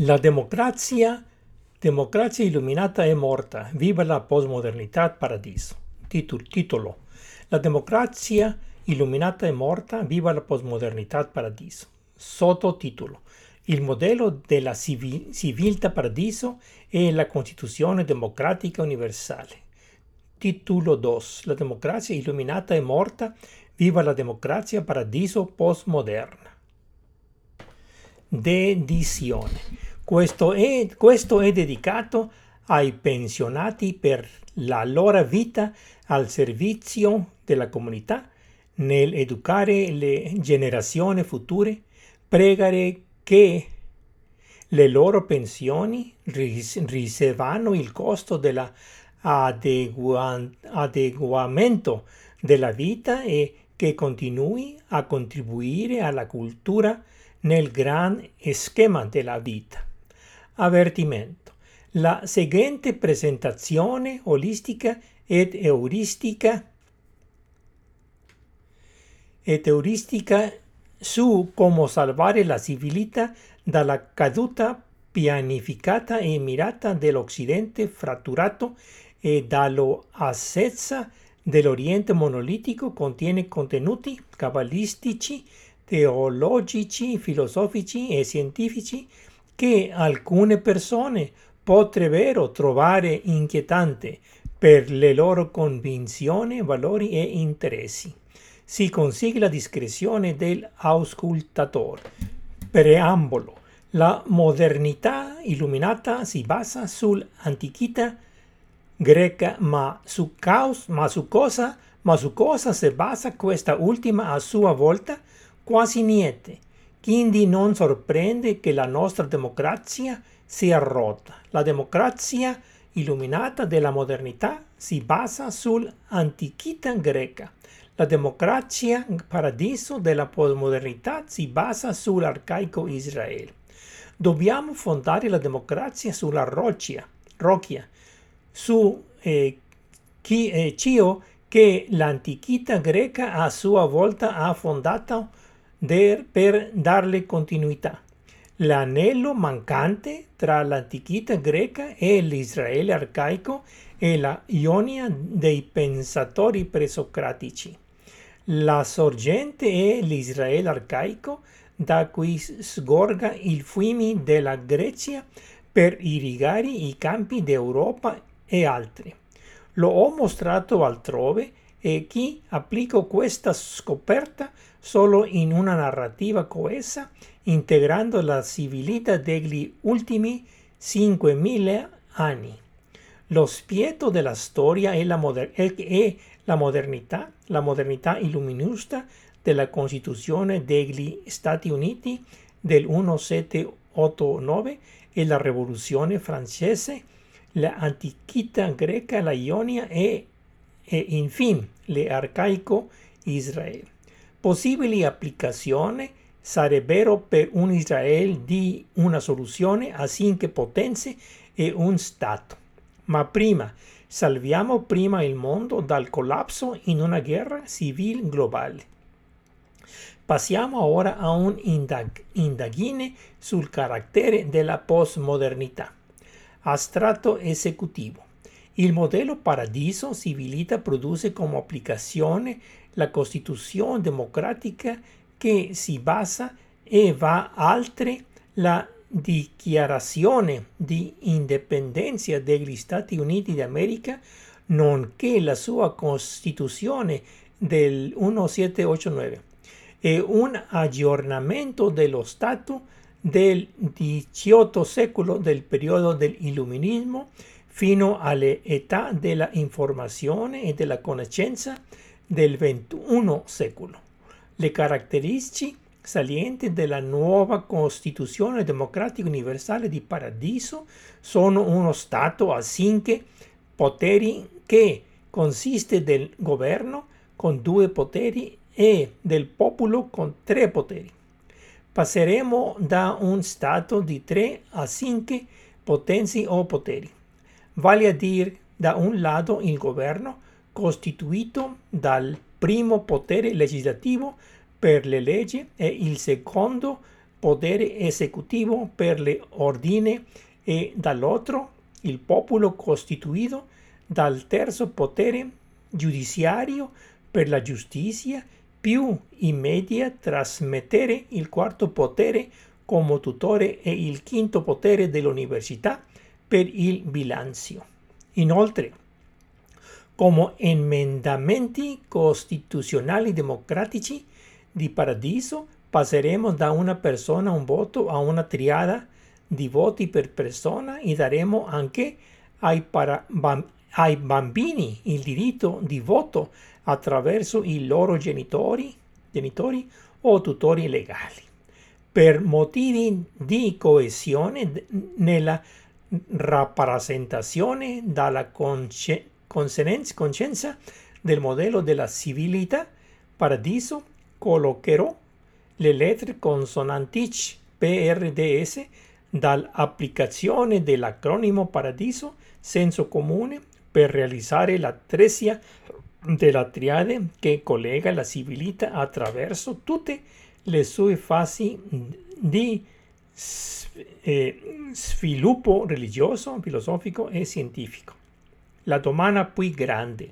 La democrazia, democrazia illuminata è morta. Viva la postmodernità paradiso. Titul- titolo. La democrazia illuminata è morta. Viva la postmodernità paradiso. Sottotitolo. Il modello della civi- civiltà paradiso è la Costituzione democratica universale. Titolo 2. La democrazia illuminata è morta. Viva la democrazia paradiso postmoderna. Dedizione. Questo è, questo è dedicato ai pensionati per la loro vita al servizio della comunità, nell'educare le generazioni future, pregare che le loro pensioni ricevano il costo dell'adeguamento della vita e che continui a contribuire alla cultura nel gran schema della vita. Avvertimento. La seguente presentazione olistica ed euristica ed euristica su come salvare la civiltà dalla caduta pianificata e mirata dell'Occidente fratturato e dall'ascesa dell'Oriente monolitico contiene contenuti cabalistici, teologici, filosofici e scientifici che alcune persone potrebbero trovare inquietante per le loro convinzioni, valori e interessi. Si consiglia la discrezione dell'auscultatore. Preambolo. La modernità illuminata si basa sull'antichità greca, ma su, caos, ma su cosa, ma su cosa si basa questa ultima a sua volta? Quasi niente. Quindi non sorprende che la nostra democrazia sia rotta. La democrazia illuminata della modernità si basa sull'antichità greca. La democrazia paradiso della postmodernità si basa sull'arcaico Israele. Dobbiamo fondare la democrazia sulla roccia, rocchia, su eh, chi, eh, ciò che l'antichità greca a sua volta ha fondato per darle continuità. L'anello mancante tra l'antichità greca e l'Israele arcaico è la Ionia dei pensatori presocratici. La sorgente è l'Israele arcaico da cui sgorga il fiume della Grecia per irrigare i campi d'Europa e altri. Lo ho mostrato altrove e chi applica questa scoperta solo in una narrativa coesa, integrando la civiltà degli ultimi 5.000 anni. Lo spieto della storia è la, moder- è la modernità, la modernità illuminista della Costituzione degli Stati Uniti del 1789 e la Rivoluzione francese, l'antichità greca, la Ionia e, e infine l'arcaico Israele. Possibili applicazioni sarebbero per un Israele di una soluzione a cinque potenze e un Stato. Ma prima, salviamo prima il mondo dal collasso in una guerra civile globale. Passiamo ora a un'indagine sul carattere della postmodernità. Astratto esecutivo. Il modello paradiso civilita produce come applicazione la Costituzione democratica che si basa e va oltre la dichiarazione di indipendenza degli Stati Uniti d'America, nonché la sua Costituzione del 1789 e un aggiornamento dello Stato del XVIII secolo del periodo dell'illuminismo fino all'età della informazione e della conoscenza del XXI secolo. Le caratteristiche salienti della nuova Costituzione democratica universale di Paradiso sono uno Stato a cinque poteri che consiste del governo con due poteri e del popolo con tre poteri. Passeremo da un Stato di tre a cinque potenze o poteri, vale a dire da un lato il governo costituito dal primo potere legislativo per le leggi e il secondo potere esecutivo per le ordine e dall'altro il popolo costituito dal terzo potere giudiziario per la giustizia più in media trasmettere il quarto potere come tutore e il quinto potere dell'università per il bilancio. Inoltre, come emendamenti costituzionali democratici di paradiso, passeremo da una persona un voto a una triada di voti per persona e daremo anche ai, para, ai bambini il diritto di voto attraverso i loro genitori, genitori o tutori legali. Per motivi di coesione nella rappresentazione dalla conscienza del modello della civiltà, paradiso collocherò le lettere consonantici PRDS dall'applicazione dell'acronimo paradiso senso comune per realizzare la tresia della triade che collega la civiltà attraverso tutte le sue fasi di eh, sviluppo religioso, filosofico e científico. La domanda più grande.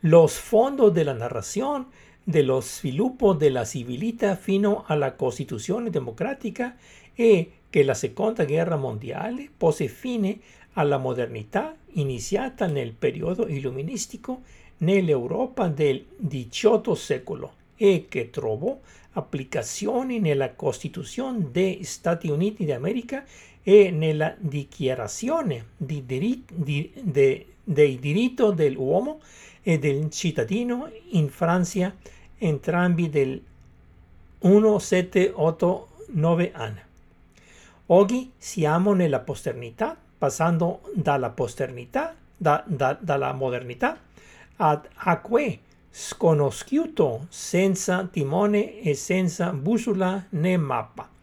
Los fondos de la narración de los sviluppo della civiltà fino alla Costituzione democratica e che la Seconda Guerra Mondiale pose fine alla modernità iniziata nel periodo illuministico nell'Europa del XVIII secolo e che trovò applicazioni nella Costituzione degli Stati Uniti d'America e nella Dichiarazione di diritti, di, de, dei diritti dell'uomo e del cittadino in Francia, entrambi del 1789 anni. Oggi siamo nella posternità passando dalla posternità, da, da, dalla modernità ad acque sconosciuto senza timone e senza bussola né mappa.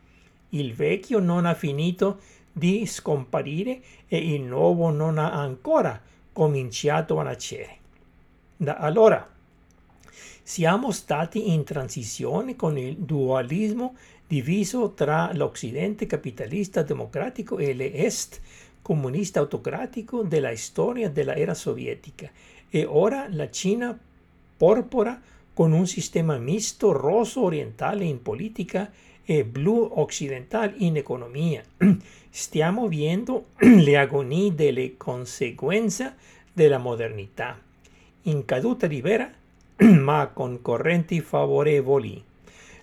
Il vecchio non ha finito di scomparire e il nuovo non ha ancora cominciato a nascere. Da allora siamo stati in transizione con il dualismo diviso tra l'Occidente capitalista democratico e l'Est comunista autocratico della storia dell'era sovietica e ora la Cina porpora con un sistema misto rosso orientale in politica e blu occidentale in economia. Stiamo viendo le agonie delle conseguenze della modernità, in caduta libera ma con correnti favorevoli.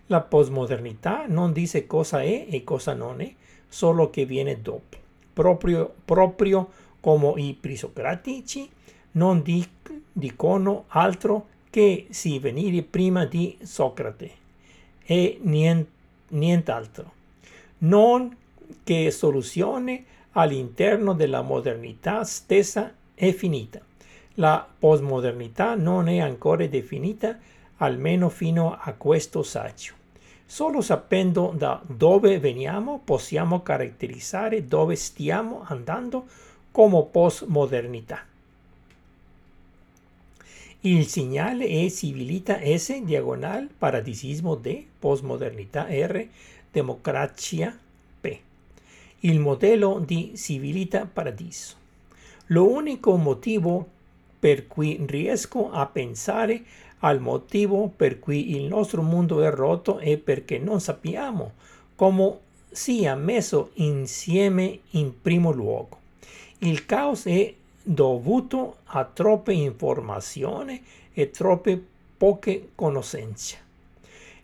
La postmodernità non dice cosa è e cosa non è, solo che viene dopo proprio, proprio come i prisocratici non dicono altro che si venire prima di Socrate e nient'altro. Non che soluzione all'interno della modernità stessa è finita. La postmodernità non è ancora definita, almeno fino a questo saggio. Solo sapendo da dove veniamo possiamo caratterizzare dove stiamo andando come postmodernità. Il segnale è civiltà S diagonal paradisismo D, postmodernità R, democrazia P. Il modello di civiltà paradiso. Lo unico motivo per cui riesco a pensare al motivo per cui il nostro mondo è rotto è perché non sappiamo come sia messo insieme in primo luogo. Il caos è dovuto a troppe informazioni e troppe poche conoscenze.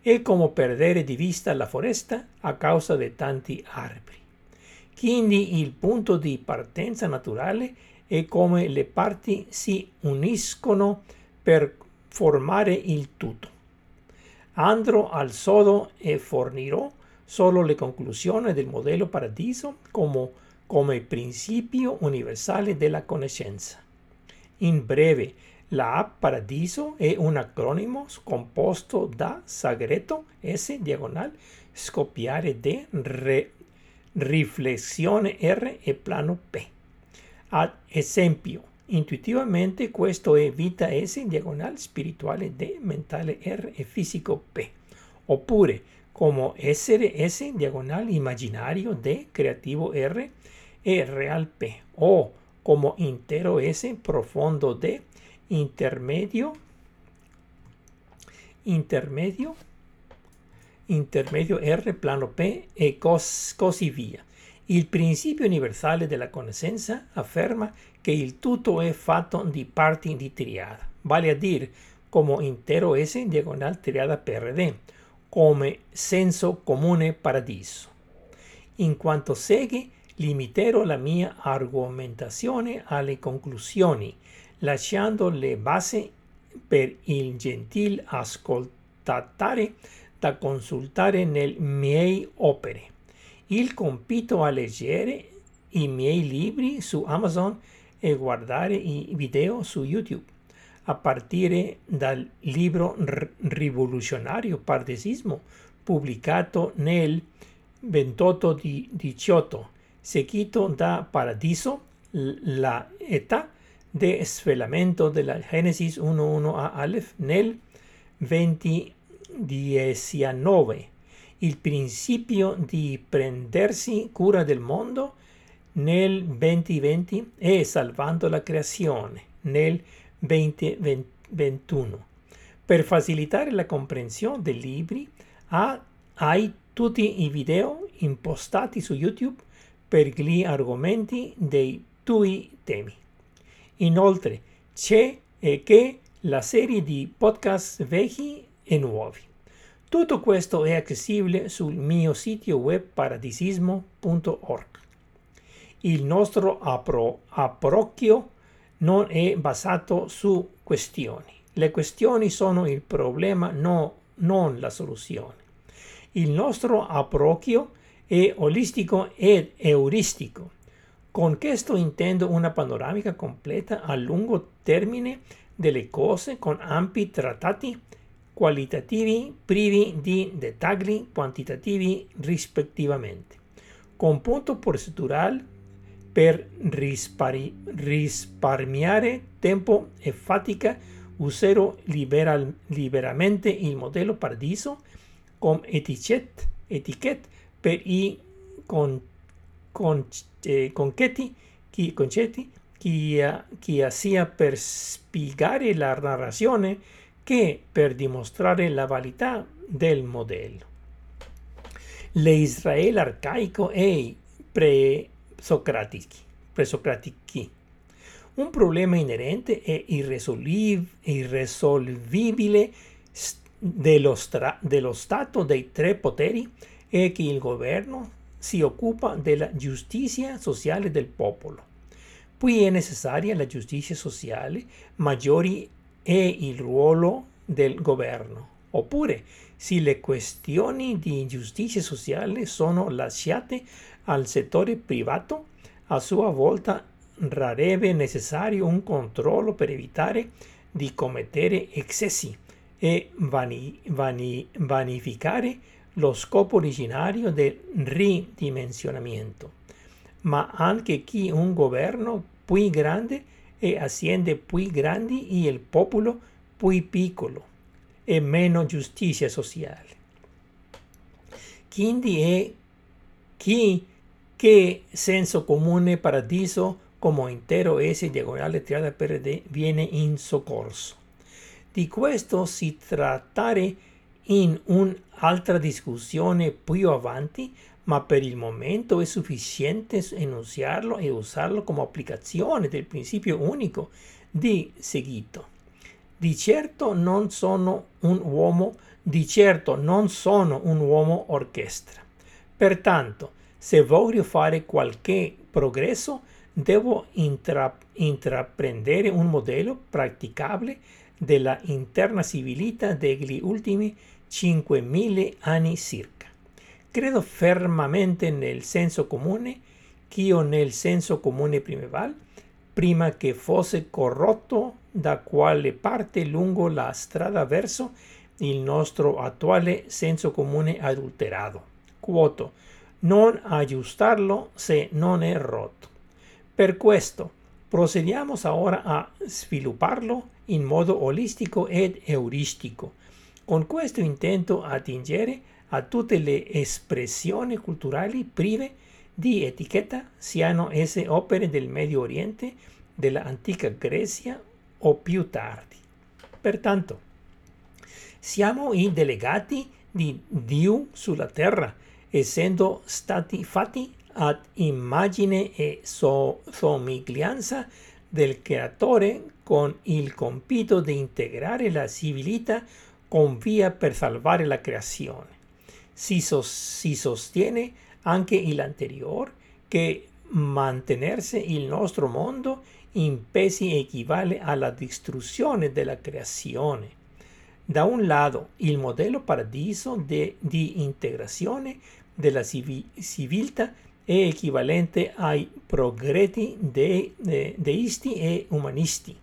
È come perdere di vista la foresta a causa di tanti alberi. Quindi il punto di partenza naturale è come le parti si uniscono per formare il tutto. Andrò al sodo e fornirò solo le conclusioni del modello paradiso come, come principio universale della conoscenza. In breve, la Paradiso è un acronimo composto da segreto S diagonal scoppiare D re, R e plano P. Ad esempio, Intuitivamente questo è vita S diagonale spirituale D, mentale R e fisico P. Oppure come essere S diagonal immaginario D creativo R e real P o come intero S profondo D intermedio intermedio intermedio R plano P e cos, così via. Il principio universale della conoscenza afferma che il tutto è fatto di parti di triada, vale a dire come intero S diagonal triada PRD, come senso comune paradiso. In quanto segue, limiterò la mia argomentazione alle conclusioni, lasciando le basi per il gentil ascoltatore da consultare nelle mie opere. Il compito a leggere i miei libri su Amazon e guardare i video su YouTube. A partire dal libro Rivoluzionario Pardesismo, pubblicato nel 28 di 18, seguito da Paradiso, la età di svelamento della Genesis 1.1 a Aleph nel 2019, il principio di prendersi cura del mondo nel 2020 e salvando la creazione nel 2021. Per facilitare la comprensione dei libri hai tutti i video impostati su YouTube per gli argomenti dei tuoi temi. Inoltre c'è che la serie di podcast vecchi e nuovi. Tutto questo è accessibile sul mio sito web paradisismo.org. Il nostro appro- approcchio non è basato su questioni. Le questioni sono il problema, no, non la soluzione. Il nostro approcchio è olistico ed euristico. Con questo intendo una panoramica completa a lungo termine delle cose con ampi trattati qualitativi privi di dettagli quantitativi rispettivamente, con punto procedurale per rispari, risparmiare tempo e fatica userò liberal, liberamente il modello Paradiso con etichette, etichette per i con, con, eh, concetti, chi, concetti che, che sia per spiegare la narrazione che per dimostrare la validità del modello. L'Israele arcaico e pre socratici, presocratici. Un problema inerente e irresolvibile dello, dello Stato dei tre poteri è che il governo si occupa della giustizia sociale del popolo. Poi è necessaria la giustizia sociale maggiore e il ruolo del governo. Oppure, se le questioni di giustizia sociale sono lasciate al settore privato, a sua volta rareve necessario un controllo per evitare di commettere eccessi e vani, vani, vanificare lo scopo originario del ridimensionamento. Ma anche chi un governo più grande e aziende più grandi e il popolo più piccolo e meno giustizia sociale. Quindi è chi che senso comune paradiso come intero S diagonale triada per viene in soccorso. Di questo si trattare in un'altra discussione più avanti, ma per il momento è sufficiente enunciarlo e usarlo come applicazione del principio unico di seguito. Di certo non sono un uomo, di certo non sono un uomo orchestra. Pertanto, se voglio fare qualche progresso, devo intra- intraprendere un modello praticabile della interna civiltà degli ultimi 5.000 anni circa. Credo fermamente nel senso comune, che io nel senso comune primeval, prima che fosse corrotto da quale parte lungo la strada verso il nostro attuale senso comune adulterato. Quoto non aggiustarlo se non è rotto. Per questo, procediamo ora a svilupparlo in modo olistico ed euristico. Con questo intento attingere a tutte le espressioni culturali prive di etichetta, siano esse opere del Medio Oriente, dell'antica Grecia o più tardi. Pertanto, siamo i delegati di Dio sulla terra, essendo stati fatti ad immagine e so- somiglianza del creatore con il compito di integrare la civiltà con via per salvare la creazione. Si, so- si sostiene anche anterior che mantenersi il nostro mondo in pesi equivale alla distruzione della creazione. Da un lato, il modello paradiso de, di integrazione della civiltà è equivalente ai progretti de, de, deisti e umanisti.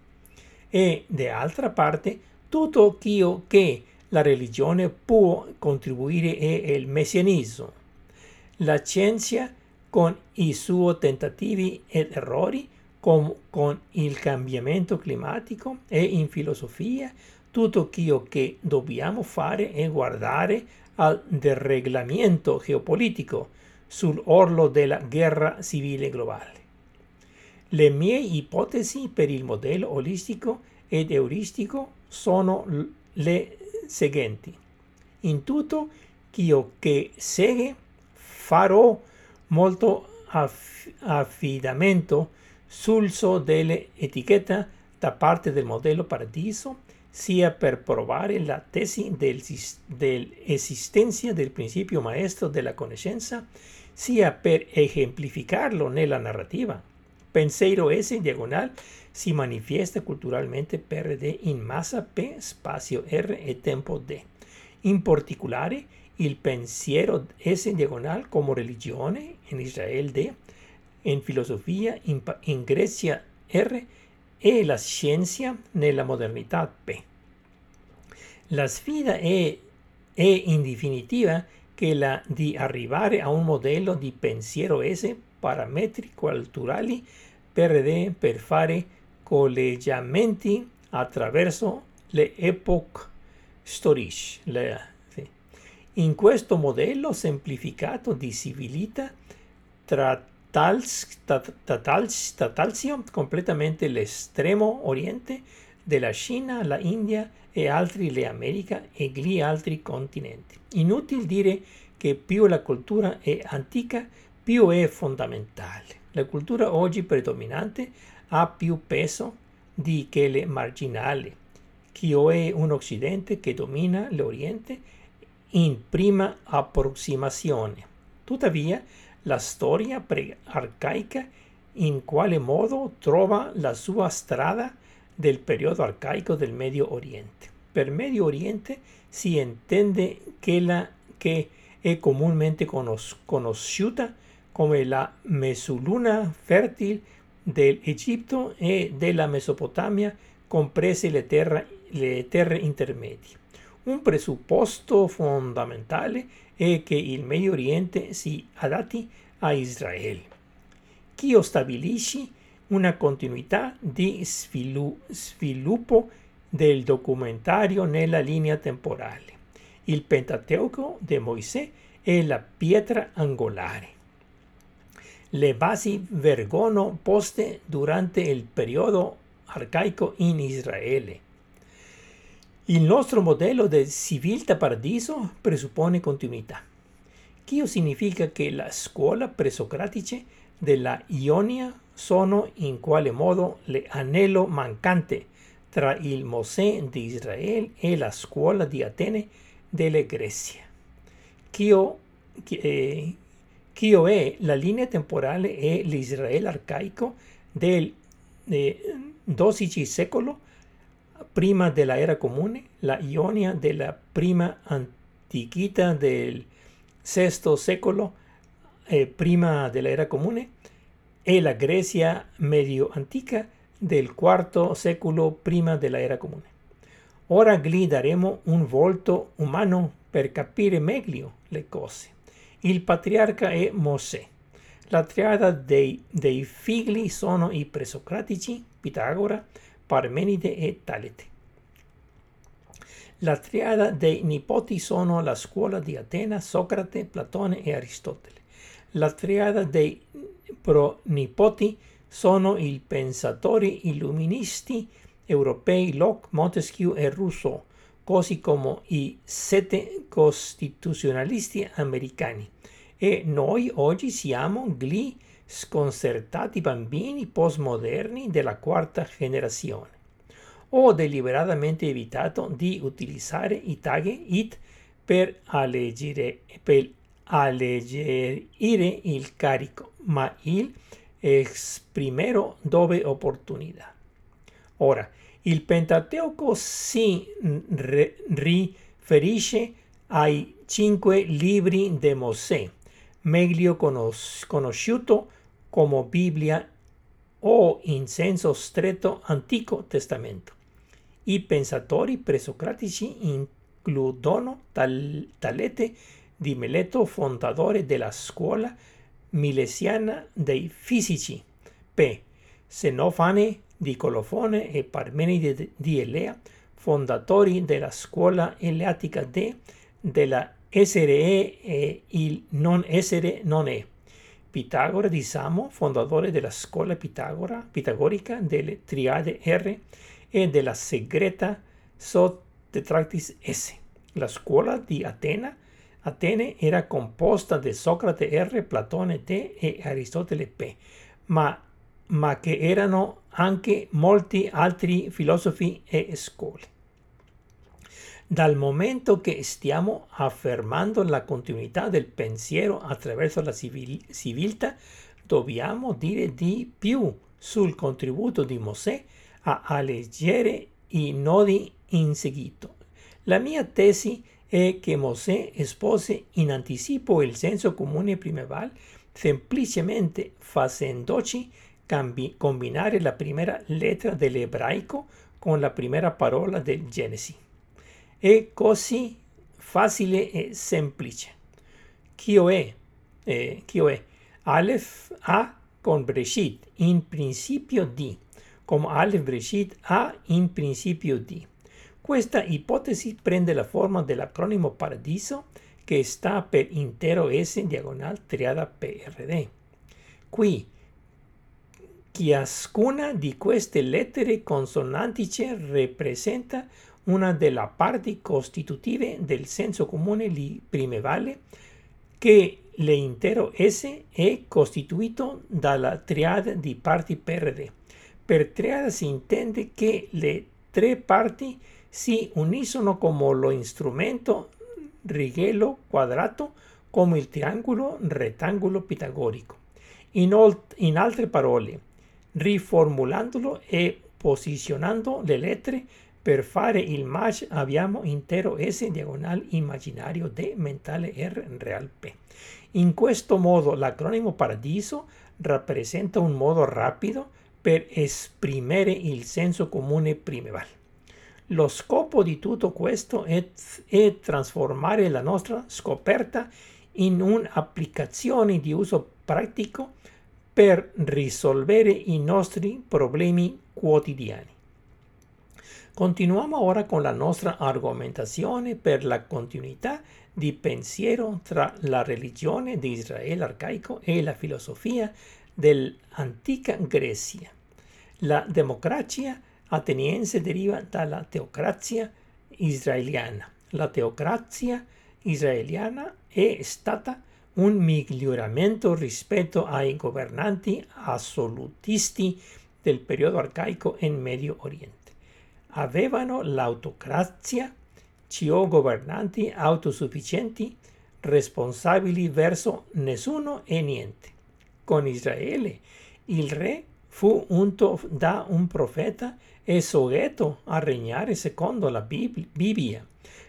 E d'altra parte, tutto ciò che la religione può contribuire è il messianismo. La scienza, con i suoi tentativi ed errori, con, con il cambiamento climatico e in filosofia, tutto ciò che dobbiamo fare è guardare al dereglamento geopolitico sull'orlo della guerra civile globale. Le mie ipotesi per il modello olistico ed euristico sono le seguenti. In tutto ciò che segue farò molto affidamento sul so delle etichette da parte del modello paradiso sia per provare la tesi dell'esistenza del principio maestro della conoscenza, sia per esemplificarlo nella narrativa. Pensiero S diagonal si manifiesta culturalmente per D in massa P, spazio R e tempo D. In particolare, il pensiero S diagonal come religione in Israele D, in filosofia in, in Grecia R e la scienza nella modernità P. La sfida è, è in definitiva quella di arrivare a un modello di pensiero S parametri culturali per, per fare collegamenti attraverso le epoche storiche. Sì. In questo modello semplificato di civiltà tra Tatalsio, completamente l'estremo oriente della Cina, la India e altri le America e gli altri continenti. Inutile dire che più la cultura è antica, più è fondamentale. La cultura oggi predominante ha più peso di che le marginali. Chi è un Occidente che domina l'Oriente in prima approssimazione. Tuttavia, la storia pre-arcaica in quale modo trova la sua strada del periodo arcaico del Medio Oriente. Per Medio Oriente si intende che, la, che è comunemente conos, conosciuta come la Mesuluna fertile dell'Egitto e della Mesopotamia, comprese le terre, le terre intermedie. Un presupposto fondamentale è che il Medio Oriente si adatti a Israele. Chi stabilisce una continuità di sviluppo del documentario nella linea temporale. Il Pentateuco di Mosè è la pietra angolare. Le basi vergono poste durante il periodo arcaico in Israele. Il nostro modello di civiltà paradiso presuppone continuità. Chio significa che la scuola presocratice della Ionia sono in quale modo l'anello mancante tra il Mosè di Israele e la scuola di Atene delle Grecia. Chio, eh, Chio è la linea temporale e l'Israele arcaico del XII secolo prima della era comune, la Ionia della prima antichità del VI secolo eh, prima della era comune e la Grecia medio antica del IV secolo prima della era comune. Ora gli daremo un volto umano per capire meglio le cose. Il patriarca è Mosè. La triada dei, dei figli sono i presocratici, Pitagora, Parmenide e Talete. La triada dei nipoti sono la scuola di Atena, Socrate, Platone e Aristotele. La triada dei pronipoti sono i pensatori illuministi europei Locke, Montesquieu e Rousseau, così come i sette costituzionalisti americani. E noi oggi siamo gli sconcertati bambini postmoderni della quarta generazione. Ho deliberatamente evitato di utilizzare i tag it per alleggerire, per alleggerire il carico, ma il esprimerò dove opportunità. Ora, il Pentateuco si riferisce ai cinque libri di Mosè, meglio conosciuto come Bibbia o in senso stretto Antico Testamento. I pensatori presocratici includono Tal Talete di Mileto, fondatore della scuola milesiana dei fisici, P. Xenofane di Colofone e Parmenide di Elea, fondatori della scuola eleatica D, della SRE e il non essere non è. Pitagora di Samo, fondatore della scuola Pitagora, pitagorica delle triade R e della segreta Sotetractis S. La scuola di Atena, Atene era composta da Socrate R, Platone T e Aristotele P, ma, ma che erano anche molti altri filosofi e scuole. Dal momento che stiamo affermando la continuità del pensiero attraverso la civil- civiltà, dobbiamo dire di più sul contributo di Mosè a alleggerire i nodi in seguito. La mia tesi è che Mosè espose in anticipo il senso comune primeval semplicemente facendoci cambi- combinare la prima lettera dell'ebraico con la prima parola del Genesi. È così facile e semplice. Chi è? Eh, chi è? Aleph A con Breshit, in principio di, come Aleph Breshit A in principio di. Questa ipotesi prende la forma dell'acronimo Paradiso che sta per intero S diagonal triada PRD. Qui ciascuna di queste lettere consonantiche rappresenta una delle parti costitutive del senso comune primevale che l'intero S è costituito dalla triade di parti PRD. Per triade si intende che le tre parti si uniscono come lo strumento righello quadrato come il triangolo rettangolo pitagorico. In, in altre parole, riformulandolo e posizionando le lettere per fare il match abbiamo intero S diagonale immaginario D mentale R real P. In questo modo l'acronimo Paradiso rappresenta un modo rapido per esprimere il senso comune primevale. Lo scopo di tutto questo è, è trasformare la nostra scoperta in un'applicazione di uso pratico per risolvere i nostri problemi quotidiani. Continuiamo ora con la nostra argomentazione per la continuità di pensiero tra la religione di Israele arcaico e la filosofia dell'antica Grecia. La democrazia ateniense deriva dalla teocrazia israeliana. La teocrazia israeliana è stata un miglioramento rispetto ai governanti assolutisti del periodo arcaico in Medio Oriente avevano l'autocrazia, cioè governanti autosufficienti, responsabili verso nessuno e niente. Con Israele il re fu unto da un profeta e soggetto a regnare secondo la Bibbia.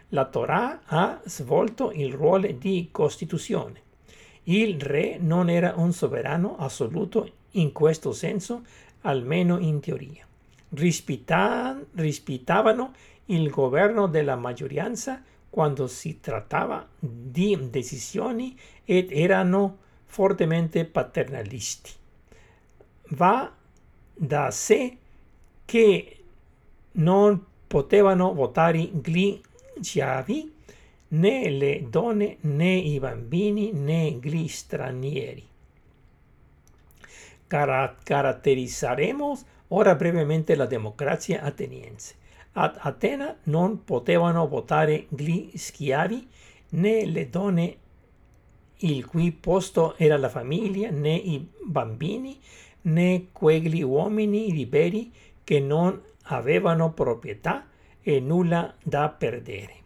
La Torah ha svolto il ruolo di Costituzione. Il re non era un sovrano assoluto in questo senso, almeno in teoria rispettavano il governo della maggioranza quando si trattava di decisioni ed erano fortemente paternalisti. Va da sé che non potevano votare gli schiavi, né le donne, né i bambini, né gli stranieri. Cara caratterizzeremo ora brevemente la democrazia ateniense. Ad Atena non potevano votare gli schiavi né le donne il cui posto era la famiglia, né i bambini, né quegli uomini liberi che non avevano proprietà e nulla da perdere.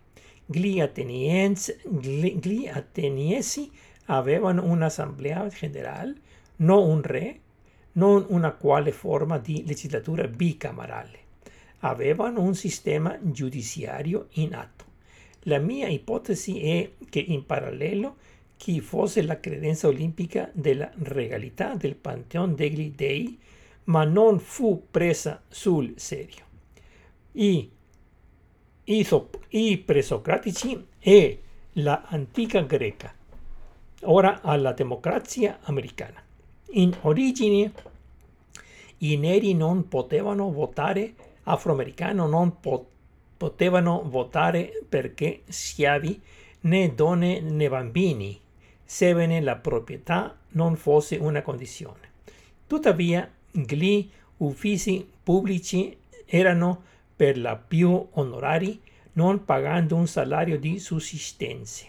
Gli ateniensi, gli, ateniesi avevano un'assemblea generale, non un re, non una quale forma di legislatura bicamerale. Avevano un sistema giudiziario in atto. La mia ipotesi è che in parallelo chi fosse la credenza olimpica della regalità del Pantheon degli Dei, ma non fu presa sul serio. I, i, i presocratici e la antica greca, ora alla democrazia americana. In origine i neri non potevano votare, afroamericani non po potevano votare perché schiavi né donne né bambini, sebbene la proprietà non fosse una condizione. Tuttavia, gli uffici pubblici erano per la più onorari, non pagando un salario di sussistenza,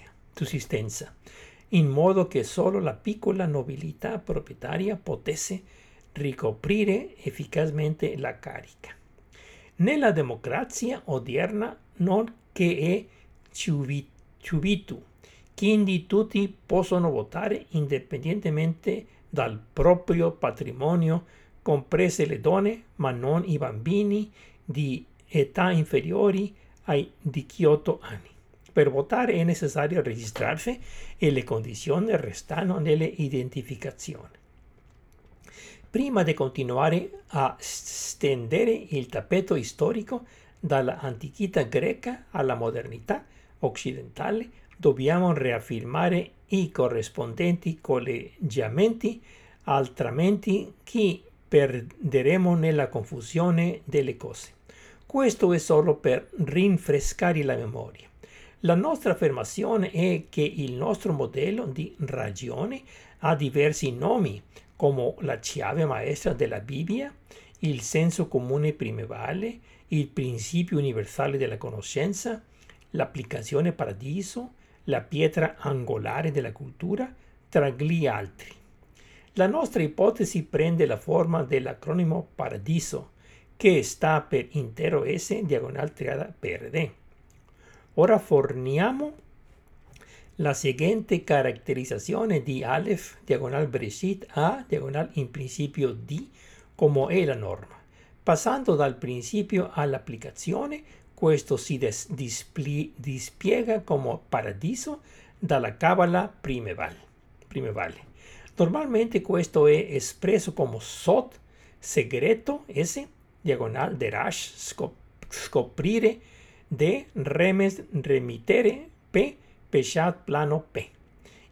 in modo che solo la piccola nobiltà proprietaria potesse ricoprire efficacemente la carica. Nella democrazia odierna non che è ciubitu, quindi tutti possono votare indipendentemente dal proprio patrimonio, comprese le donne, ma non i bambini di età inferiori ai 18 anni. Per votare è necessario registrarsi e le condizioni restano nelle identificazioni. Prima di continuare a stendere il tappeto storico dall'antichità greca alla modernità occidentale, dobbiamo riaffermare i corrispondenti collegiamenti, altrimenti chi perderemo nella confusione delle cose. Questo è solo per rinfrescare la memoria. La nostra affermazione è che il nostro modello di ragione ha diversi nomi, come la chiave maestra della Bibbia, il senso comune primevale, il principio universale della conoscenza, l'applicazione paradiso, la pietra angolare della cultura, tra gli altri. La nostra ipotesi prende la forma dell'acronimo paradiso, che sta per intero S diagonal triada PRD. Ora forniamo la seguente caratterizzazione di Aleph diagonal Breshit A diagonal in principio D come è la norma. Passando dal principio all'applicazione, questo si dispiega come paradiso dalla Kabbalah primevale. primevale. Normalmente questo è espresso come Sot, segreto S, diagonal derash, scop scoprire de remes remittere P pesciat plano P.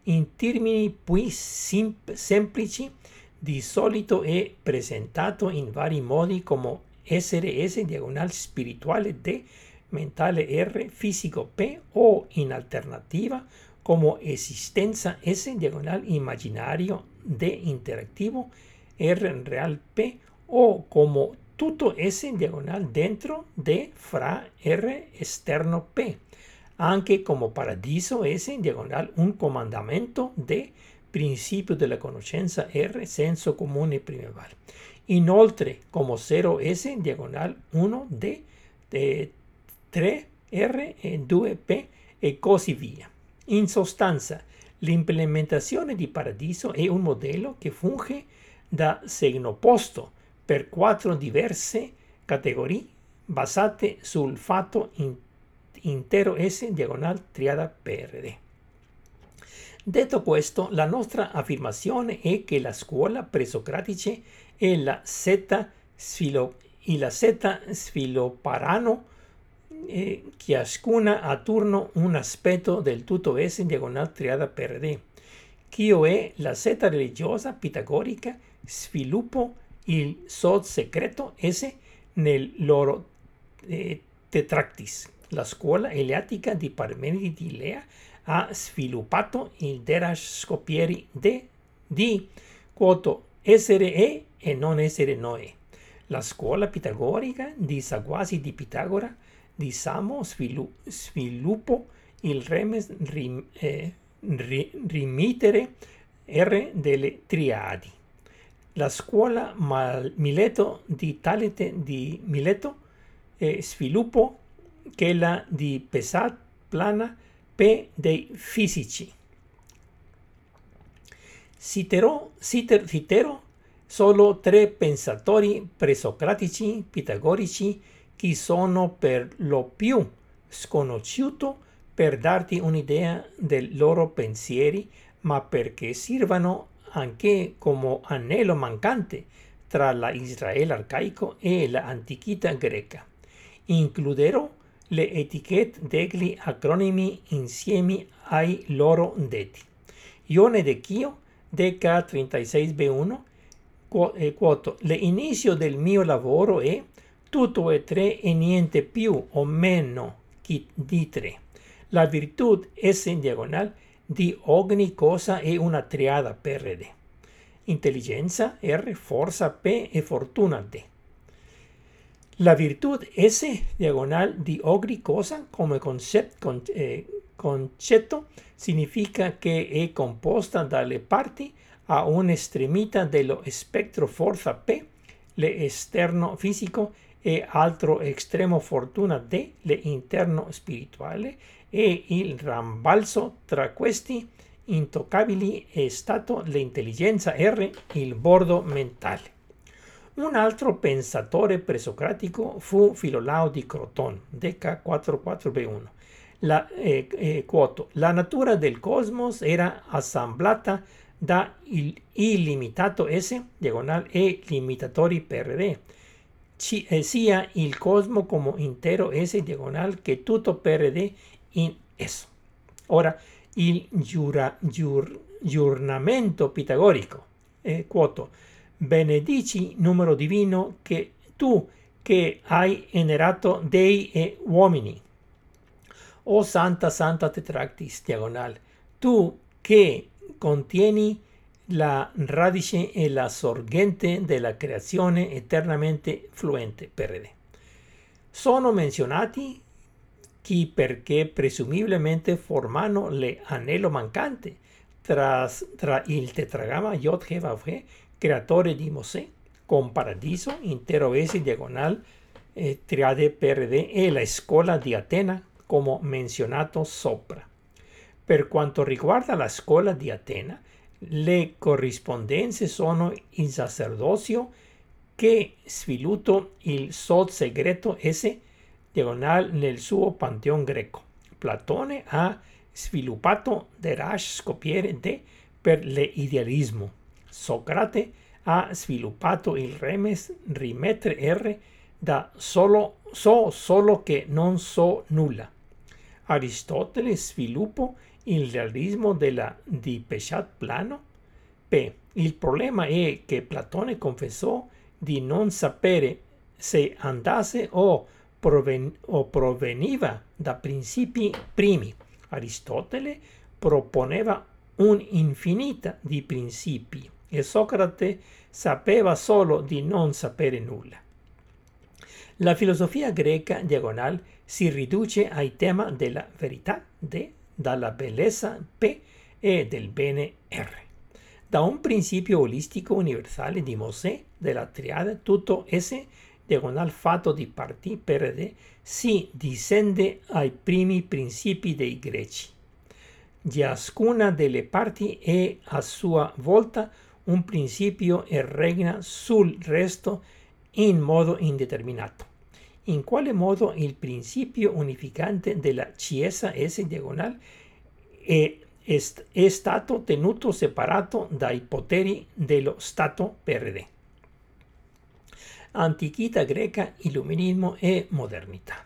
In termini più semplici, di solito è presentato in vari modi come essere S diagonal spirituale D, mentale R, fisico P o in alternativa come esistenza S diagonal immaginario D interattivo R real P o come tutto S diagonal dentro D fra R esterno P, anche come paradiso S diagonal un comandamento D principio della conoscenza R senso comune primevale. Inoltre come 0 S diagonal 1 D, D 3 R e 2 P e così via. In sostanza, l'implementazione di Paradiso è un modello che funge da segnoposto per quattro diverse categorie basate sul fatto in, intero S diagonal triada PRD. Detto questo, la nostra affermazione è che la scuola presocratice e la setta, sfilo, e la setta svilupperanno eh, ciascuna a turno un aspetto del tutto S diagonal triada PRD. Chio è la setta religiosa pitagorica sviluppo il sod secreto S nel loro eh, tetractis. La scuola eleatica di Parmenidi di Lea ha sviluppato il derash scopieri de, di quoto essere è e non essere noè. La scuola pitagorica di Saguasi di Pitagora di Samo svilu, sviluppo il remes rim, eh, rimittere R delle triadi. La scuola Mileto di Talete di Mileto eh, sviluppo quella di Pesat Plana P dei fisici. Citerò, citer, citerò solo tre pensatori presocratici pitagorici che sono per lo più sconosciuti per darti un'idea dei loro pensieri, ma perché sirvano anche come anello mancante tra la Israele arcaico e l'antichità greca. Includerò le etichette degli acronimi insieme ai loro detti. Ione de Chio, Deca 36b1, quoto, l'inizio del mio lavoro è tutto e tre e niente più o meno di tre. La virtù S in diagonale di ogni cosa è una triada PRD. Intelligenza R, forza P e fortuna D. La virtù S diagonal di ogni cosa come concetto, con, eh, concetto significa che è composta dalle parti a un'estremità dello spettro forza P, l'esterno fisico, e altro estremo fortuna D, l'interno spirituale, e il rambalzo tra questi intoccabili è stato l'intelligenza R, il bordo mentale. Un altro pensatore presocratico fu Filolao di Croton, Deca 44b1. La, eh, eh, quoto, la natura del cosmos era assemblata da il illimitato S, diagonal e limitatori per D, C, eh, sia il cosmo come intero S, diagonal, che tutto per D in esso. Ora, il giura, giur, giurnamento pitagorico, eh, quoto, benedici numero divino che tu che hai generato dei e uomini. O Santa Santa Tetractis diagonal, tu che contieni la radice e la sorgente della creazione eternamente fluente PRD. Sono menzionati perché presumibilmente formano l'anello mancante tra, tra il tetragramma Yod He creatore di Mosè, con paradiso, intero S diagonal, eh, triade PRD e la scuola di Atena, come menzionato sopra. Per quanto riguarda la scuola di Atena, le corrispondenze sono il sacerdozio che sviluppa il sol segreto S diagonal nel suo pantheon greco. Platone ha sviluppato Derash scopiere de per l'idealismo. Socrate ha sviluppato il remes rimettere R da solo, so solo che non so nulla. Aristotele sviluppa il realismo della, di Peshat plano? P. Il problema è che Platone confessò di non sapere se andasse o, proven o proveniva da principi primi. Aristotele proponeva un'infinità di principi e Socrate sapeva solo di non sapere nulla. La filosofia greca diagonal si riduce ai tema della verità D, dalla bellezza P e del bene R. Da un principio olistico universale di Mosè della triade tutto S diagonal fatto di parti per D si discende ai primi principi dei greci. Ciascuna delle parti è a sua volta un principio e regna sul resto in modo indeterminato. In quale modo il principio unificante della Chiesa S diagonal è, è, è stato tenuto separato dai poteri dello Stato PRD. Antichità greca, illuminismo e modernità.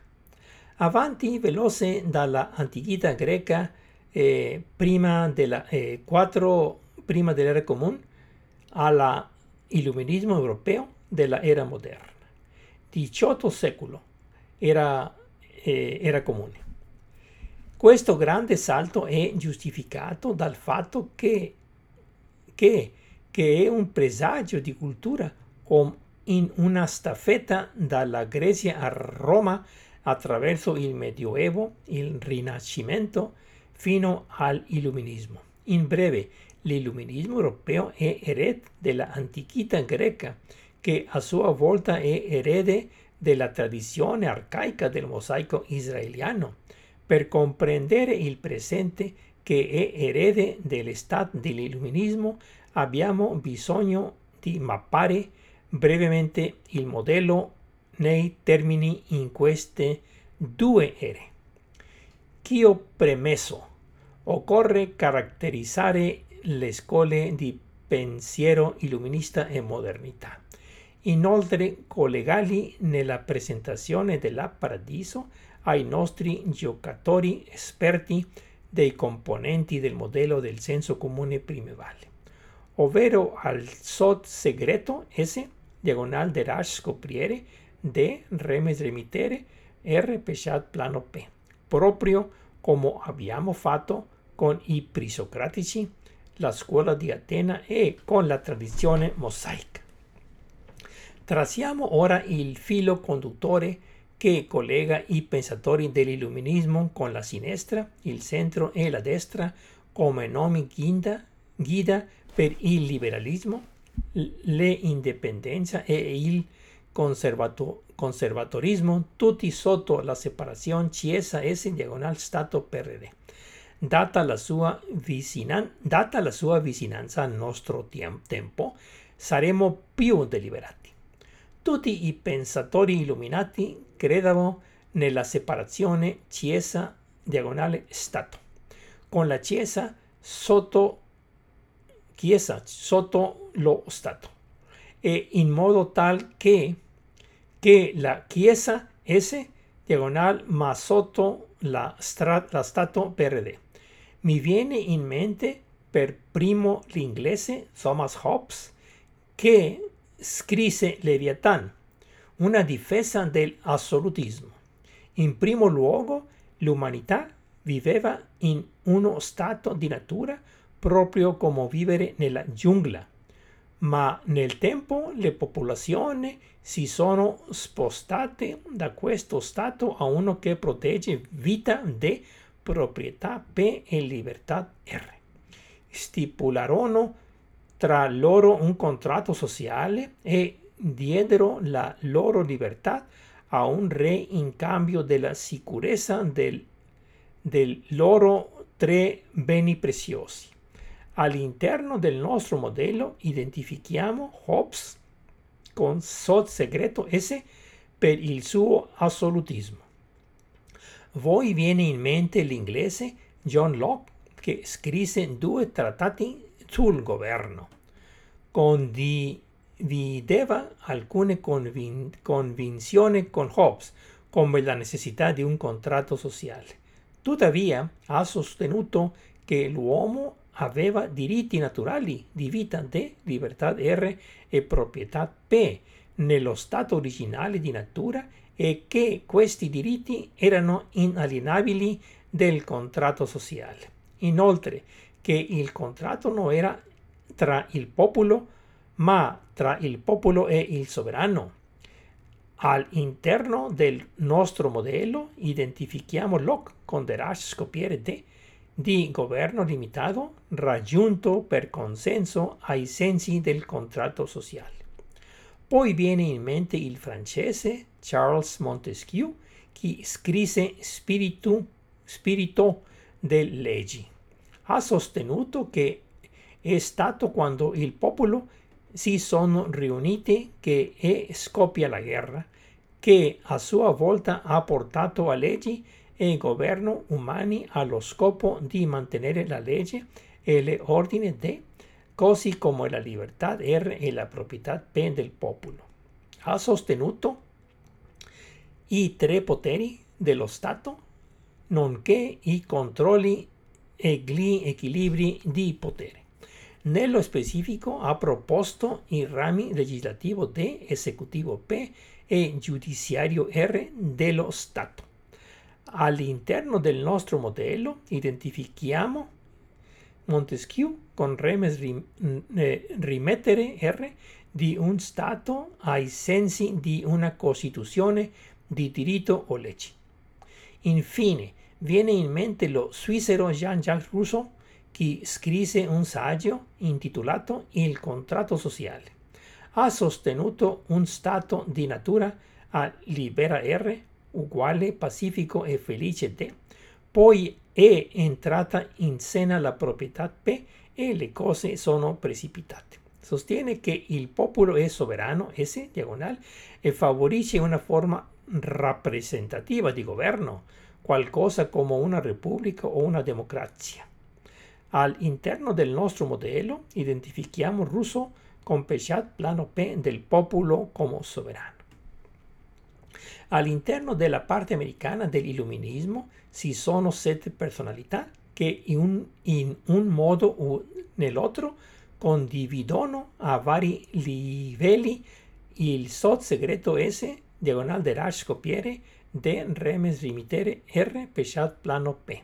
Avanti veloce dalla antichità greca eh, prima della eh, 4 prima dell'era comune all'illuminismo europeo della era moderna. XVIII secolo era eh, era comune. Questo grande salto è giustificato dal fatto che, che, che è un presagio di cultura in una staffetta dalla Grecia a Roma attraverso il Medioevo, il Rinascimento, fino all'Illuminismo. In breve, l'Illuminismo europeo è erede dell'antichità greca, che a sua volta è erede della tradizione arcaica del mosaico israeliano. Per comprendere il presente, che è erede dell'estate dell'illuminismo, abbiamo bisogno di mappare brevemente il modello nei termini in queste due ere. Ch'io premesso, occorre caratterizzare le scuole di pensiero illuminista e modernità. Inoltre, collegarli nella presentazione della Paradiso ai nostri giocatori esperti dei componenti del modello del senso comune primevale, ovvero al SOT segreto S, diagonal de Rash scopriere, D, remes remitere, R pesciat plano P, proprio come abbiamo fatto con i prisocratici, la scuola di Atena e con la tradizione mosaica. Tracciamo ora il filo conduttore che collega i pensatori dell'illuminismo con la sinistra, il centro e la destra come nome guida, guida per il liberalismo, l'indipendenza e il conservato, conservatorismo, tutti sotto la separazione Chiesa-S diagonal Stato-PRD. Data la, sua vicinan- data la sua vicinanza al nostro tempo, saremo più deliberati. Tutti i pensatori illuminati credevano nella separazione Chiesa diagonale Stato, con la Chiesa sotto, chiesa sotto lo Stato, e in modo tal che, la Chiesa S diagonal ma sotto la, la Stato PRD. Mi viene in mente per primo l'inglese Thomas Hobbes che scrisse Leviathan, una difesa dell'assolutismo. In primo luogo, l'umanità viveva in uno stato di natura proprio come vivere nella giungla, ma nel tempo le popolazioni si sono spostate da questo stato a uno che protegge vita de proprietà P e libertà R. Stipularono tra loro un contratto sociale e diedero la loro libertà a un re in cambio della sicurezza del, del loro tre beni preziosi. All'interno del nostro modello identifichiamo Hobbes con sot segreto S per il suo assolutismo. Voi viene in mente l'inglese John Locke che scrisse due trattati sul governo. Condivideva alcune convin- convinzioni con Hobbes, come la necessità di un contratto sociale. Tuttavia ha sostenuto che l'uomo aveva diritti naturali di vita D, libertà R e proprietà P nello stato originale di natura e che questi diritti erano inalienabili del contratto sociale. Inoltre, che il contratto non era tra il popolo, ma tra il popolo e il sovrano. All'interno del nostro modello identifichiamo Locke con Derash scopiere de di governo limitato raggiunto per consenso ai sensi del contratto sociale. Poi viene in mente il francese Charles Montesquieu, che scrisse Spiritu, Spirito delle leggi. Ha sostenuto che è stato quando il popolo si sono riuniti che scoppia la guerra, che a sua volta ha portato a leggi e governo umani allo scopo di mantenere la legge e le de, così come la libertà R e la proprietà P del popolo. Ha sostenuto i tre poteri dello Stato, nonché i controlli e gli equilibri di potere. Nello specifico ha proposto i rami legislativo D, esecutivo P e giudiziario R dello Stato. All'interno del nostro modello identifichiamo Montesquieu con remes rim, eh, rimettere R di un Stato ai sensi di una Costituzione di diritto o legge. Infine, viene in mente lo svizzero Jean-Jacques Rousseau che scrisse un saggio intitolato Il contratto sociale. Ha sostenuto un stato di natura a libera R uguale pacifico e felice D, poi è entrata in scena la proprietà P e le cose sono precipitate. Sostiene che il popolo è sovrano, S, diagonale, e favorisce una forma rappresentativa di governo, qualcosa come una repubblica o una democrazia. All'interno del nostro modello identifichiamo Rousseau con Pechat plano P del popolo come sovrano. All'interno della parte americana dell'illuminismo ci sono sette personalità che in un, un modo o nell'altro condividono a vari livelli il segreto S diagonal de Rash copiere de remes limitere R pesciat plano P.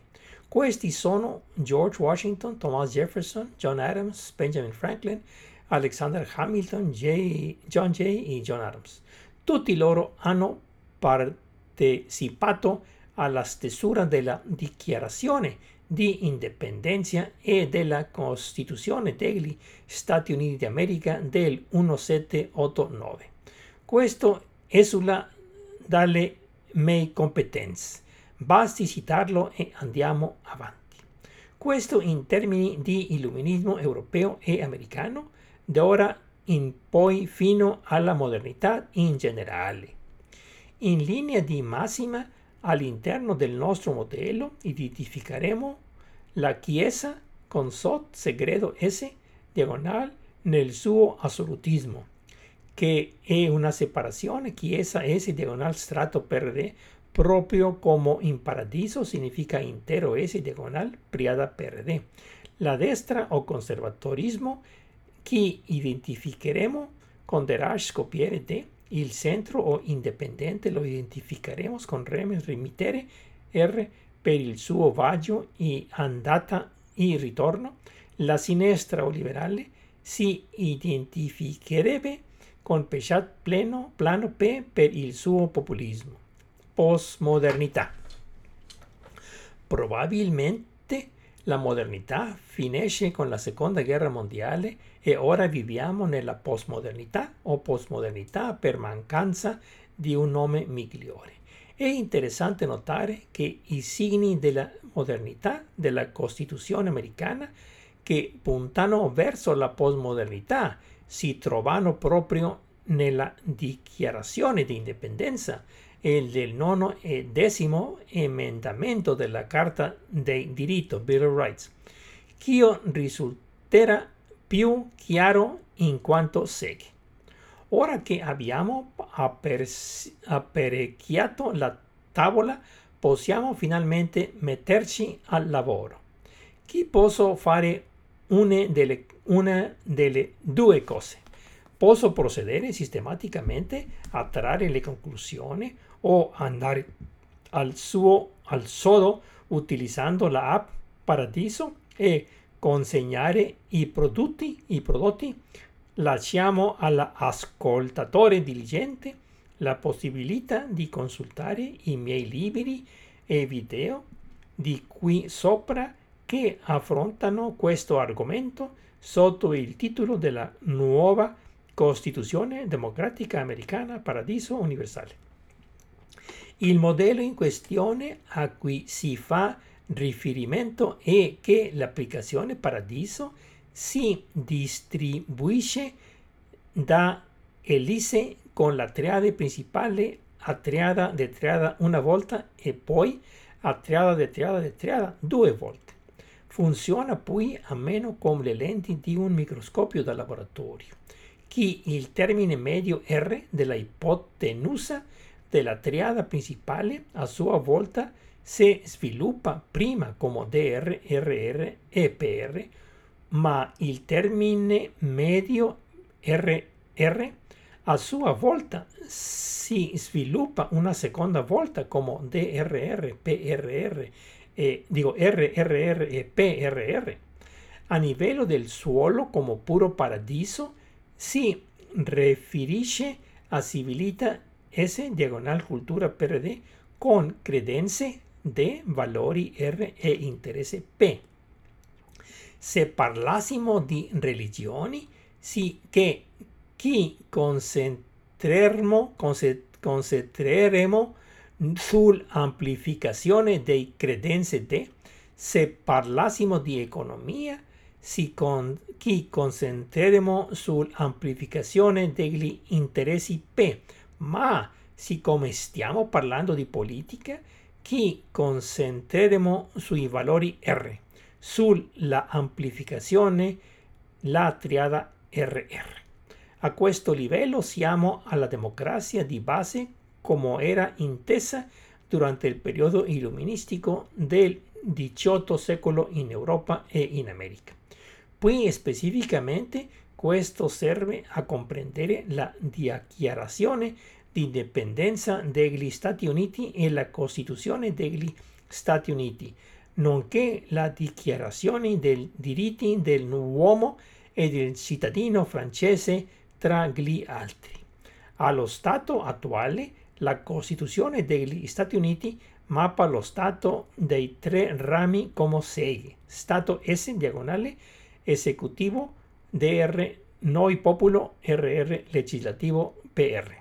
Questi sono George Washington, Thomas Jefferson, John Adams, Benjamin Franklin, Alexander Hamilton, John Jay e John Adams. Tutti loro hanno partecipato alla stesura della Dichiarazione di Indipendenza e della Costituzione degli Stati Uniti d'America del 1789. Questo esula dalle mie competenze. Basti citarlo e andiamo avanti. Questo in termini di illuminismo europeo e americano, da ora in poi fino alla modernità in generale. In linea di massima, all'interno del nostro modello identificheremo la Chiesa con sot segreto S diagonale nel suo assolutismo che è una separazione chiesa S diagonal strato per re proprio come in paradiso significa intero S diagonal priada per D. La destra o conservatorismo che identificheremo con Derash copiere D. Il centro o indipendente lo identificheremo con remes remitere R per il suo viaggio e andata e ritorno. La sinistra o liberale si identificherebbe con Pesciat pleno, plano P per il suo populismo. Postmodernità. Probabilmente la modernità finisce con la seconda guerra mondiale e ora viviamo nella postmodernità o postmodernità per mancanza di un nome migliore. È interessante notare che i segni della modernità della Costituzione americana che puntano verso la postmodernità si trovano proprio nella dichiarazione di indipendenza e del nono e decimo emendamento della Carta dei diritti, Bill of Rights, che risulterà più chiaro in quanto segue. Ora che abbiamo apparecchiato la tavola, possiamo finalmente metterci al lavoro. Chi posso fare una delle, una delle due cose. Posso procedere sistematicamente a trarre le conclusioni o andare al suo al sodo utilizzando la app Paradiso e consegnare i prodotti, i prodotti lasciamo all'ascoltatore diligente la possibilità di consultare i miei libri e video di qui sopra che affrontano questo argomento sotto il titolo della nuova Costituzione democratica americana Paradiso Universale. Il modello in questione a cui si fa riferimento è che l'applicazione Paradiso si distribuisce da elise con la triade principale a triada de triada una volta e poi a triada de triada de triada due volte. Funziona poi a meno con le lenti di un microscopio da laboratorio, che il termine medio R della ipotenusa della triada principale a sua volta si sviluppa prima come DR, RR e PR, ma il termine medio RR A sua volta si sviluppa una seconda volta come DRR, PRR, e, digo RRR e PRR. A livello del suolo come puro paradiso si riferisce a civilità S diagonal cultura PRD con credenze D, valori R e interesse P. Se parlassimo di religioni, sì che chi concentreremo, concentreremo sull'amplificazione dei credenze D, se parlassimo di economia, si con, chi concentreremo sull'amplificazione degli interessi P, ma siccome stiamo parlando di politica, chi concentreremo sui valori R, sulla amplificazione, la triada RR. A questo livello siamo alla democrazia di base come era intesa durante il periodo illuministico del XVIII secolo in Europa e in America. Qui specificamente questo serve a comprendere la dichiarazione di indipendenza degli Stati Uniti e la Costituzione degli Stati Uniti, nonché la dichiarazione dei diritti dell'uomo e del cittadino francese tra gli altri. Allo stato attuale, la Costituzione degli Stati Uniti mappa lo Stato dei tre rami come segue. Stato S diagonale, esecutivo, DR, noi popolo, RR, legislativo, PR.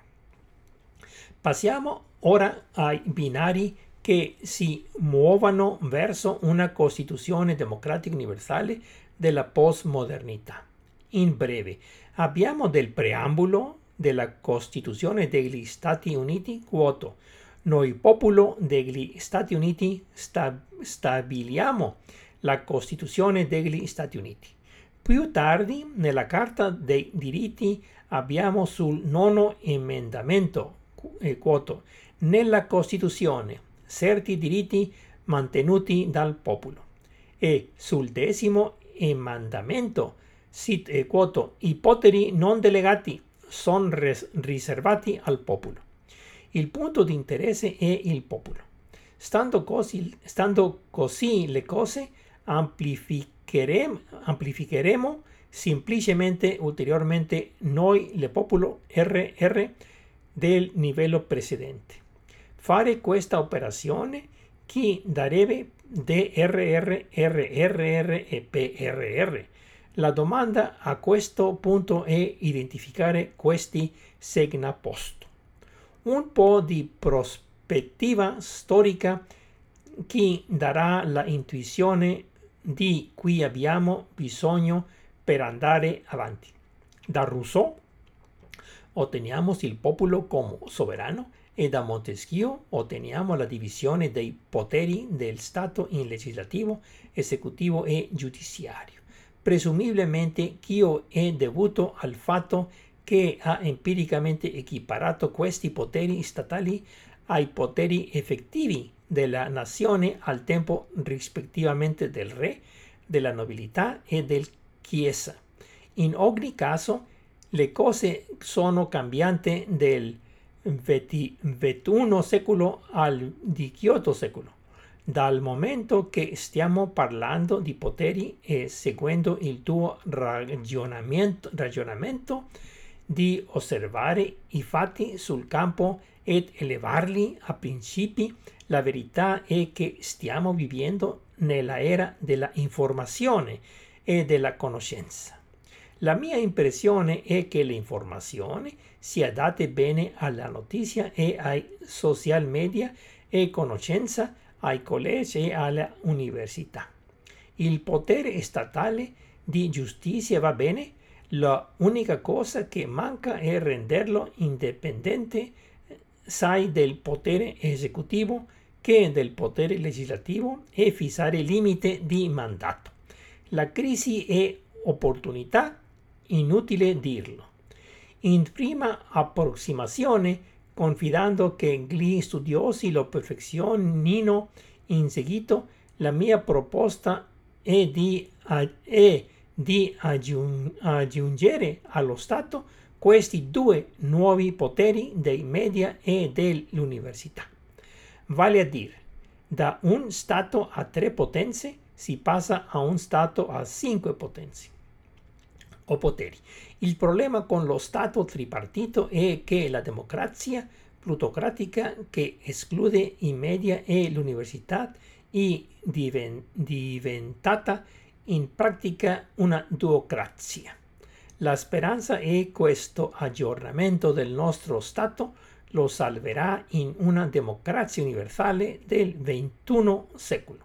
Passiamo ora ai binari che si muovano verso una Costituzione democratica universale della postmodernità. In breve, abbiamo del preambolo della Costituzione degli Stati Uniti quoto. Noi popolo degli Stati Uniti sta- stabiliamo la Costituzione degli Stati Uniti. Più tardi, nella Carta dei diritti, abbiamo sul nono emendamento eh, quoto. Nella Costituzione, certi diritti mantenuti dal popolo. E sul decimo emendamento, sit, eh, quoto, i poteri non delegati sono res- riservati al popolo. Il punto di interesse è il popolo. Stando così, stando così le cose, amplificheremo, amplificheremo semplicemente ulteriormente noi, il popolo RR, del livello precedente. Fare questa operazione chi darebbe DRR, RRR e PRR la domanda a questo punto è identificare questi segnaposto. Un po' di prospettiva storica che darà la intuizione di cui abbiamo bisogno per andare avanti. Da Rousseau otteniamo il popolo come sovrano e da Montesquieu otteniamo la divisione dei poteri del Stato in legislativo, esecutivo e giudiziario presumibilmente Chio è dovuto al fatto che ha empiricamente equiparato questi poteri statali ai poteri effettivi della nazione al tempo rispettivamente del re, della nobiltà e del chiesa. In ogni caso, le cose sono cambiate del XXI secolo al XVIII secolo. Dal momento che stiamo parlando di poteri e seguendo il tuo ragionamento, ragionamento di osservare i fatti sul campo ed elevarli a principi, la verità è che stiamo vivendo nella era della informazione e della conoscenza. La mia impressione è che l'informazione si adatte bene alla notizia e ai social media e conoscenza ai collegi e alle università. Il potere statale di giustizia va bene, l'unica cosa che manca è renderlo indipendente sai del potere esecutivo che del potere legislativo e fissare limite di mandato. La crisi è opportunità, inutile dirlo. In prima approssimazione confidando che gli studiosi lo perfezionino in seguito, la mia proposta è di, è di aggiungere allo Stato questi due nuovi poteri dei media e dell'università. Vale a dire, da un Stato a tre potenze si passa a un Stato a cinque potenze o poteri. Il problema con lo Stato tripartito è che la democrazia plutocratica che esclude i media e l'università è diventata in pratica una duocrazia. La speranza è questo aggiornamento del nostro Stato lo salverà in una democrazia universale del XXI secolo.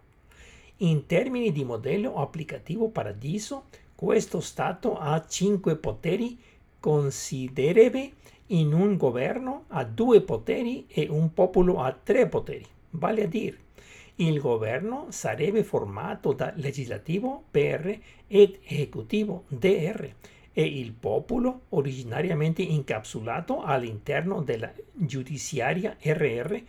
In termini di modello applicativo paradiso, questo Stato ha cinque poteri considerevoli in un governo a due poteri e un popolo a tre poteri. Vale a dire, il governo sarebbe formato da legislativo PR ed esecutivo DR e il popolo, originariamente incapsulato all'interno della giudiziaria RR,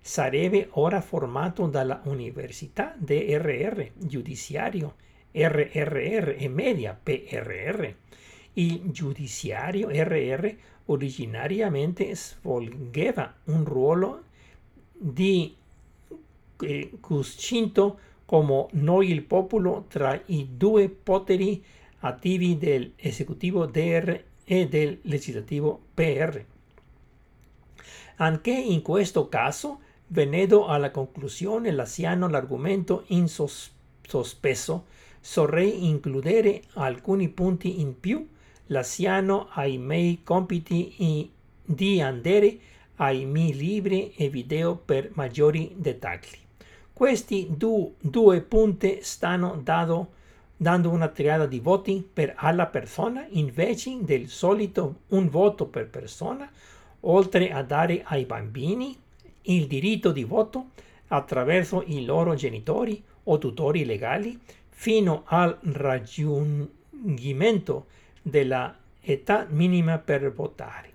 sarebbe ora formato dalla Università DRR, giudiziario RRR e media PRR. Il giudiziario RR originariamente svolgeva un ruolo di eh, cuscinto come noi il popolo tra i due poteri attivi dell'esecutivo DR e del legislativo PR. Anche in questo caso, venendo alla conclusione, lasciando l'argomento in sospeso, vorrei includere alcuni punti in più, lasciando ai miei compiti di andare ai miei libri e video per maggiori dettagli. Questi du due punti stanno dando dando una triada di voti per alla persona invece del solito un voto per persona, oltre a dare ai bambini il diritto di voto attraverso i loro genitori o tutori legali fino al raggiungimento della età minima per votare.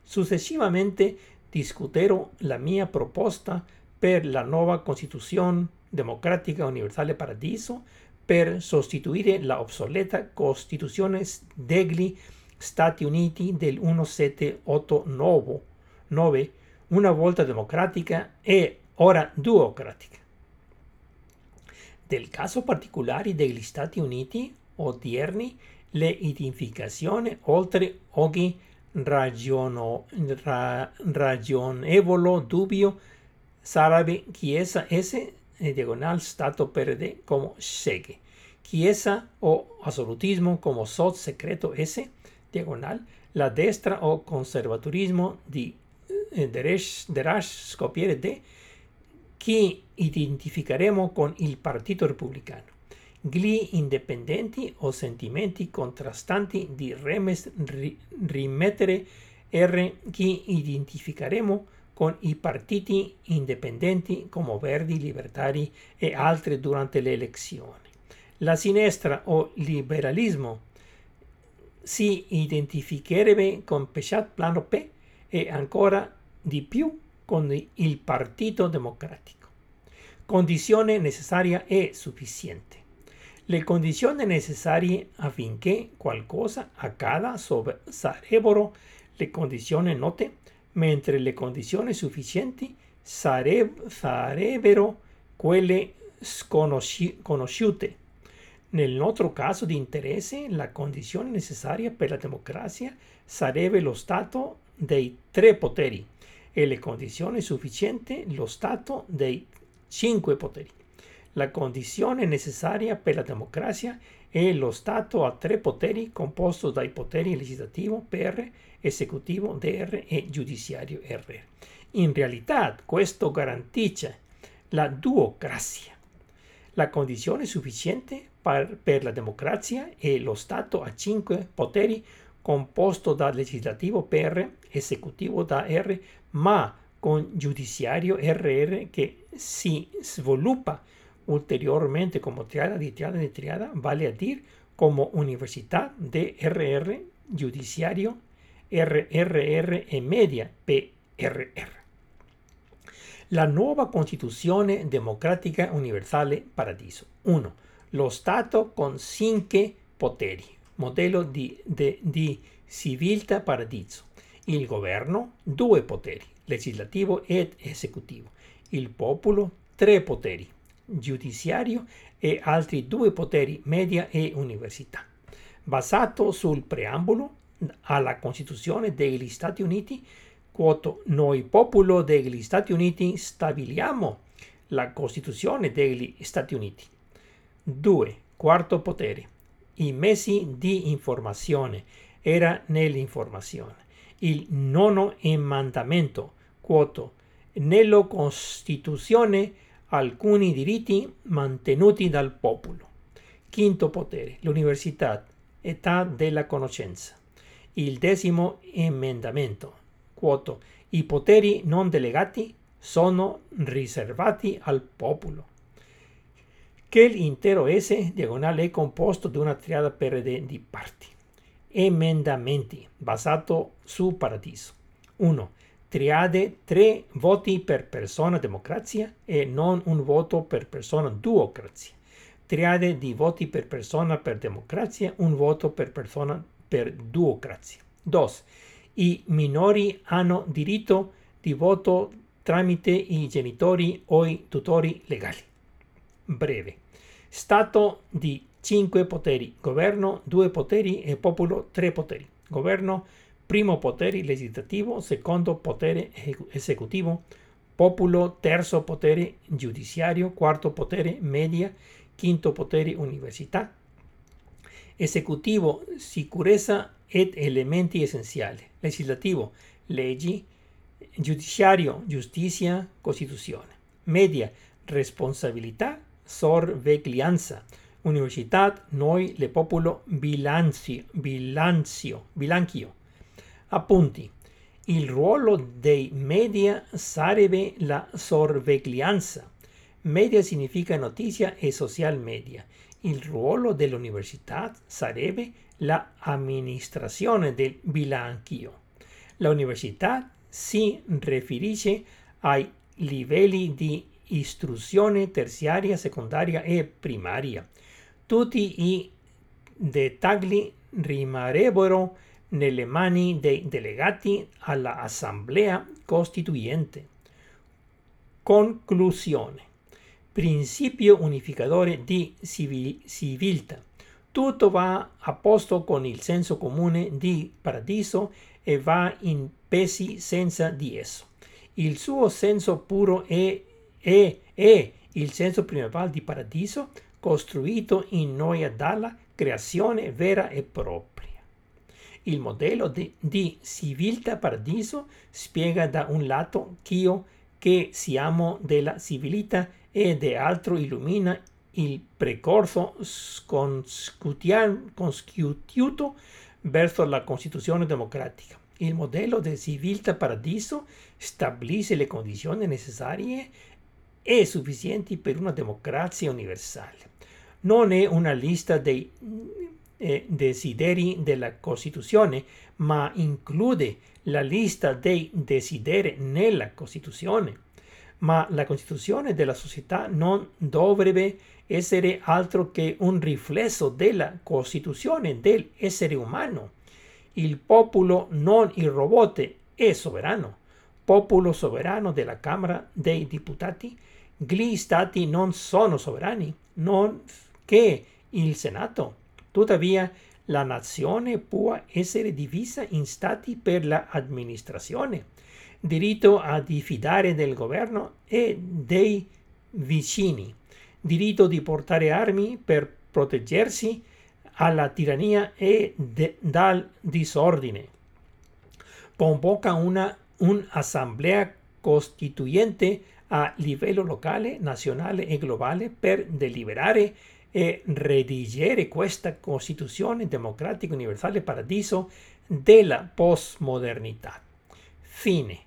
Successivamente discuterò la mia proposta per la nuova Costituzione Democratica Universale Paradiso per sostituire la obsoleta Costituzione degli Stati Uniti del 1789, una volta democratica e ora duocratica. Del caso particolare degli Stati Uniti odierni, le identificazioni oltre ogni ragiono, ra, ragionevole dubbio sarebbe chiesa esse diagonal Stato PRD como segue. Chiesa o absolutismo como SOT secreto S, diagonal, la destra o conservaturismo di eh, Derash scopiere D, che identificheremo con il Partito Repubblicano. Gli indipendenti o sentimenti contrastanti di Remes rimettere R che identificheremo con i partiti indipendenti come Verdi, Libertari e altri durante le elezioni. La sinistra o liberalismo si identificherebbe con Peshat Plano P e ancora di più con il Partito Democratico. Condizione necessaria e sufficiente. Le condizioni necessarie affinché qualcosa accada sarebbero le condizioni note mentre le condizioni sufficienti sareb- sarebbero quelle sconosci- conosciute. Nel nostro caso di interesse, la condizione necessaria per la democrazia sarebbe lo Stato dei tre poteri e le condizioni sufficienti lo Stato dei cinque poteri. La condizione necessaria per la democrazia è lo Stato a tre poteri composto dai poteri legislativo PR esecutivo DR e giudiziario R. In realtà questo garantisce la duocrazia, la condizione sufficiente per, la democrazia è lo Stato a cinque poteri composto da legislativo PR, esecutivo da R, ma con giudiziario RR che si sviluppa ulteriormente come triada di triada di triada, vale a dire come università DRR, giudiziario RRR e media PRR. La nuova Costituzione Democratica Universale Paradiso. 1. Lo Stato con cinque poteri, modello di, de, di paradiso. Il governo, due poteri, legislativo ed esecutivo. Il popolo, tre poteri, giudiziario e altri due poteri, media e università. Basato sul preambolo alla Costituzione degli Stati Uniti, quoto, noi popolo degli Stati Uniti stabiliamo la Costituzione degli Stati Uniti. 2. Quarto potere. I mezzi di informazione era nell'informazione. Il nono emendamento, quoto, nella Costituzione alcuni diritti mantenuti dal popolo. Quinto potere, l'università, età della conoscenza. Il decimo emendamento, quoto, i poteri non delegati sono riservati al popolo. Che l'intero S diagonale è composto da una triada per di parti. Emendamenti basato su paradiso. 1. Triade 3 voti per persona democrazia e non un voto per persona duocrazia. Triade di voti per persona per democrazia, un voto per persona per duocrazia. 2. I minori hanno diritto di voto tramite i genitori o i tutori legali. Breve. Stato di 5 poteri. Governo 2 poteri e popolo 3 poteri. Governo primo potere legislativo, secondo potere esecutivo, popolo terzo potere giudiziario, quarto potere media, quinto potere università, esecutivo sicurezza ed elementi essenziali, legislativo leggi, giudiziario, giustizia, costituzione. Media, responsabilità, sorveglianza. Università, noi, le popolo, bilancio, bilancio, bilanchio. Appunti. Il ruolo dei media sarebbe la sorveglianza. Media significa notizia e social media. Il ruolo dell'università sarebbe la amministrazione del bilanchio. La università si riferisce ai livelli di istruzione terziaria, secondaria e primaria. Tutti i dettagli rimarrebbero nelle mani dei delegati all'Assemblea Costituente. Conclusione. Principio unificatore di civiltà. Tutto va a posto con il senso comune di paradiso e va in pesi senza di esso. Il suo senso puro è, è, è il senso primordiale di paradiso costruito in noi dalla creazione vera e propria. Il modello di, di civiltà paradiso spiega da un lato Dio che siamo della civiltà e dall'altro illumina il precorso consciutiuto verso la Costituzione democratica. Il modello del civiltà paradiso stabilisce le condizioni necessarie e sufficienti per una democrazia universale. Non è una lista dei eh, desideri della Costituzione, ma include la lista dei desideri nella Costituzione. Ma la Costituzione della società non dovrebbe essere altro che un riflesso della Costituzione dell'essere umano. Il popolo, non il robot, è sovrano. Popolo sovrano della Camera dei Deputati. Gli stati non sono sovrani, non che il Senato. Tuttavia, la nazione può essere divisa in stati per l'amministrazione, diritto a diffidare del governo e dei vicini diritto di portare armi per proteggersi alla tirannia e de, dal disordine. Convoca una un'assemblea costituente a livello locale, nazionale e globale per deliberare e redigere questa Costituzione democratica universale paradiso della postmodernità. Fine.